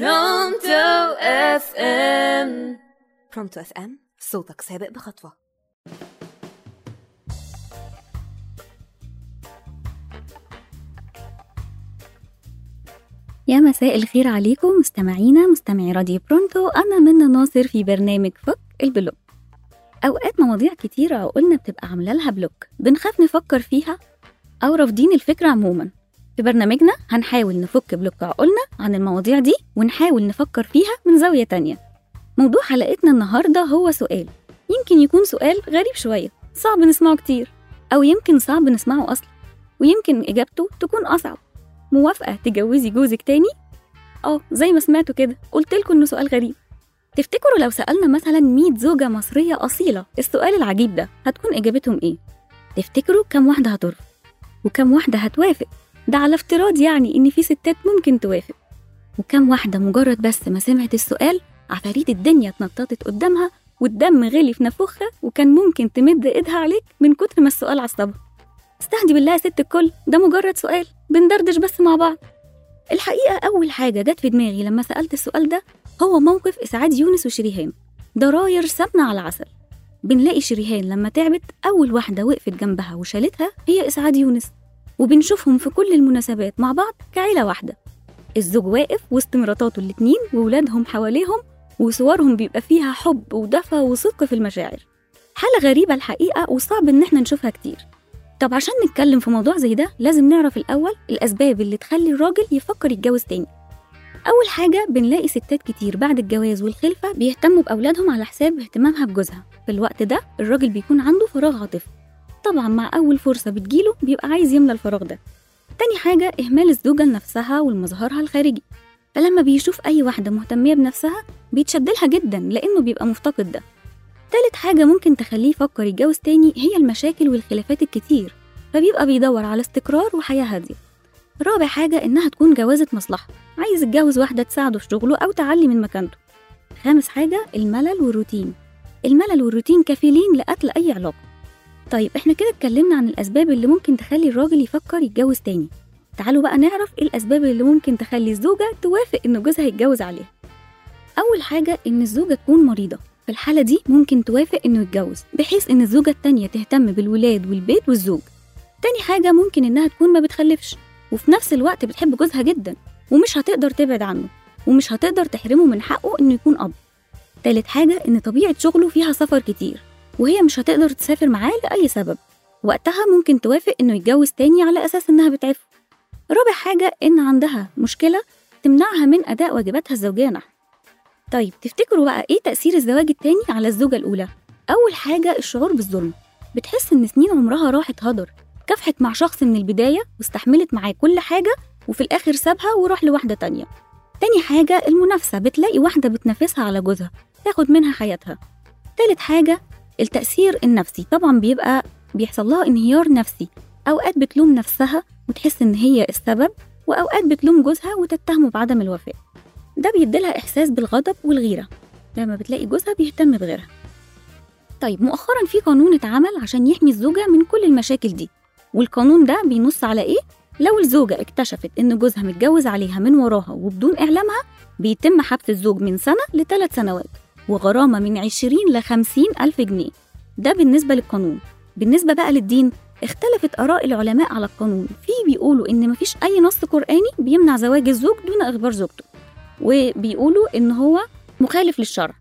برونتو اف ام برونتو اف ام صوتك سابق بخطوة. يا مساء الخير عليكم مستمعينا مستمعي راديو برونتو أنا منى ناصر في برنامج فك البلوك. أوقات مواضيع كتيرة عقولنا بتبقى عاملة لها بلوك. بنخاف نفكر فيها أو رافضين الفكرة عموما. في برنامجنا هنحاول نفك بلوك عقولنا عن المواضيع دي ونحاول نفكر فيها من زاوية تانية موضوع حلقتنا النهاردة هو سؤال يمكن يكون سؤال غريب شوية صعب نسمعه كتير أو يمكن صعب نسمعه أصلا ويمكن إجابته تكون أصعب موافقة تجوزي جوزك تاني؟ آه زي ما سمعتوا كده قلت لكم إنه سؤال غريب تفتكروا لو سألنا مثلا 100 زوجة مصرية أصيلة السؤال العجيب ده هتكون إجابتهم إيه؟ تفتكروا كم واحدة هترفض؟ وكم واحدة هتوافق؟ ده على افتراض يعني إن في ستات ممكن توافق. وكم واحدة مجرد بس ما سمعت السؤال عفاريت الدنيا اتنططت قدامها والدم غلي في نافوخها وكان ممكن تمد إيدها عليك من كتر ما السؤال عصبها استهدي بالله يا ست الكل ده مجرد سؤال بندردش بس مع بعض. الحقيقة أول حاجة جت في دماغي لما سألت السؤال ده هو موقف إسعاد يونس وشريهان ضراير سمنة على عسل. بنلاقي شريهان لما تعبت أول واحدة وقفت جنبها وشالتها هي إسعاد يونس. وبنشوفهم في كل المناسبات مع بعض كعيلة واحدة. الزوج واقف وسط مراتاته الاتنين وولادهم حواليهم وصورهم بيبقى فيها حب ودفى وصدق في المشاعر. حالة غريبة الحقيقة وصعب إن إحنا نشوفها كتير. طب عشان نتكلم في موضوع زي ده لازم نعرف الأول الأسباب اللي تخلي الراجل يفكر يتجوز تاني. أول حاجة بنلاقي ستات كتير بعد الجواز والخلفة بيهتموا بأولادهم على حساب اهتمامها بجوزها. في الوقت ده الراجل بيكون عنده فراغ عاطفي. طبعا مع أول فرصة بتجيله بيبقى عايز يملى الفراغ ده. تاني حاجة إهمال الزوجة لنفسها ولمظهرها الخارجي. فلما بيشوف أي واحدة مهتمية بنفسها بيتشدلها جدا لأنه بيبقى مفتقد ده. تالت حاجة ممكن تخليه يفكر يتجوز تاني هي المشاكل والخلافات الكتير فبيبقى بيدور على استقرار وحياة هادية. رابع حاجة إنها تكون جوازة مصلحة. عايز يتجوز واحدة تساعده في شغله أو تعلي من مكانته. خامس حاجة الملل والروتين. الملل والروتين كفيلين لقتل أي علاقة. طيب إحنا كده اتكلمنا عن الأسباب اللي ممكن تخلي الراجل يفكر يتجوز تاني. تعالوا بقى نعرف إيه الأسباب اللي ممكن تخلي الزوجة توافق إن جوزها يتجوز عليها. أول حاجة إن الزوجة تكون مريضة. في الحالة دي ممكن توافق إنه يتجوز بحيث إن الزوجة التانية تهتم بالولاد والبيت والزوج. تاني حاجة ممكن إنها تكون ما بتخلفش وفي نفس الوقت بتحب جوزها جدا ومش هتقدر تبعد عنه ومش هتقدر تحرمه من حقه إنه يكون أب. تالت حاجة إن طبيعة شغله فيها سفر كتير. وهي مش هتقدر تسافر معاه لأي سبب. وقتها ممكن توافق إنه يتجوز تاني على أساس إنها بتعفه. رابع حاجة إن عندها مشكلة تمنعها من أداء واجباتها الزوجية نحو طيب تفتكروا بقى إيه تأثير الزواج التاني على الزوجة الأولى؟ أول حاجة الشعور بالظلم. بتحس إن سنين عمرها راحت هدر. كافحت مع شخص من البداية واستحملت معاه كل حاجة وفي الآخر سابها وراح لواحدة تانية. تاني حاجة المنافسة بتلاقي واحدة بتنافسها على جوزها تاخد منها حياتها. تالت حاجة التأثير النفسي. طبعا بيبقى بيحصل لها انهيار نفسي. أوقات بتلوم نفسها وتحس إن هي السبب وأوقات بتلوم جوزها وتتهمه بعدم الوفاء. ده بيديلها إحساس بالغضب والغيرة. لما بتلاقي جوزها بيهتم بغيرها. طيب مؤخرا في قانون اتعمل عشان يحمي الزوجة من كل المشاكل دي. والقانون ده بينص على إيه؟ لو الزوجة اكتشفت إن جوزها متجوز عليها من وراها وبدون إعلامها بيتم حبس الزوج من سنة لثلاث سنوات. وغرامة من 20 ل 50 ألف جنيه. ده بالنسبة للقانون. بالنسبة بقى للدين اختلفت آراء العلماء على القانون. في بيقولوا إن مفيش أي نص قرآني بيمنع زواج الزوج دون إخبار زوجته وبيقولوا إن هو مخالف للشرع.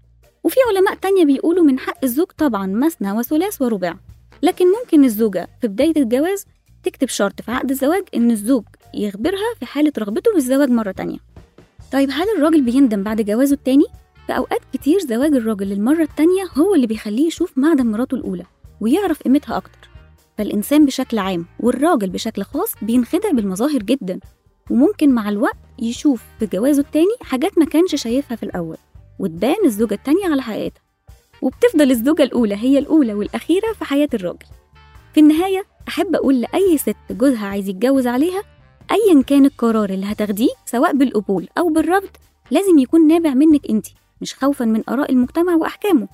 وفي علماء تانية بيقولوا من حق الزوج طبعا مثنى وثلاث ورباع لكن ممكن الزوجة في بداية الجواز تكتب شرط في عقد الزواج إن الزوج يخبرها في حالة رغبته بالزواج مرة تانية. طيب هل الراجل بيندم بعد جوازه التاني؟ في أوقات كتير زواج الراجل للمرة التانية هو اللي بيخليه يشوف معدن مراته الأولى ويعرف قيمتها أكتر. فالإنسان بشكل عام والراجل بشكل خاص بينخدع بالمظاهر جدا وممكن مع الوقت يشوف في جوازه التاني حاجات ما كانش شايفها في الأول وتبان الزوجة التانية على حقيقتها. وبتفضل الزوجة الأولى هي الأولى والأخيرة في حياة الراجل. في النهاية أحب أقول لأي ست جوزها عايز يتجوز عليها أيا كان القرار اللي هتاخديه سواء بالقبول أو بالرفض لازم يكون نابع منك أنت مش خوفا من آراء المجتمع وأحكامه.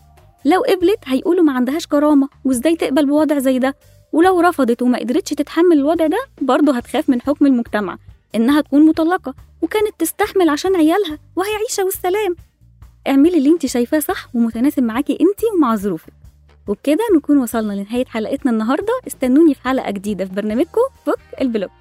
لو قبلت هيقولوا ما عندهاش كرامة وإزاي تقبل بوضع زي ده؟ ولو رفضت وما قدرتش تتحمل الوضع ده برضه هتخاف من حكم المجتمع إنها تكون مطلقة وكانت تستحمل عشان عيالها وهي عيشة والسلام. اعملي اللي انت شايفاه صح ومتناسب معاكي انت ومع ظروفك. وبكده نكون وصلنا لنهاية حلقتنا النهاردة. استنوني في حلقة جديدة في برنامجكم فك البلوك.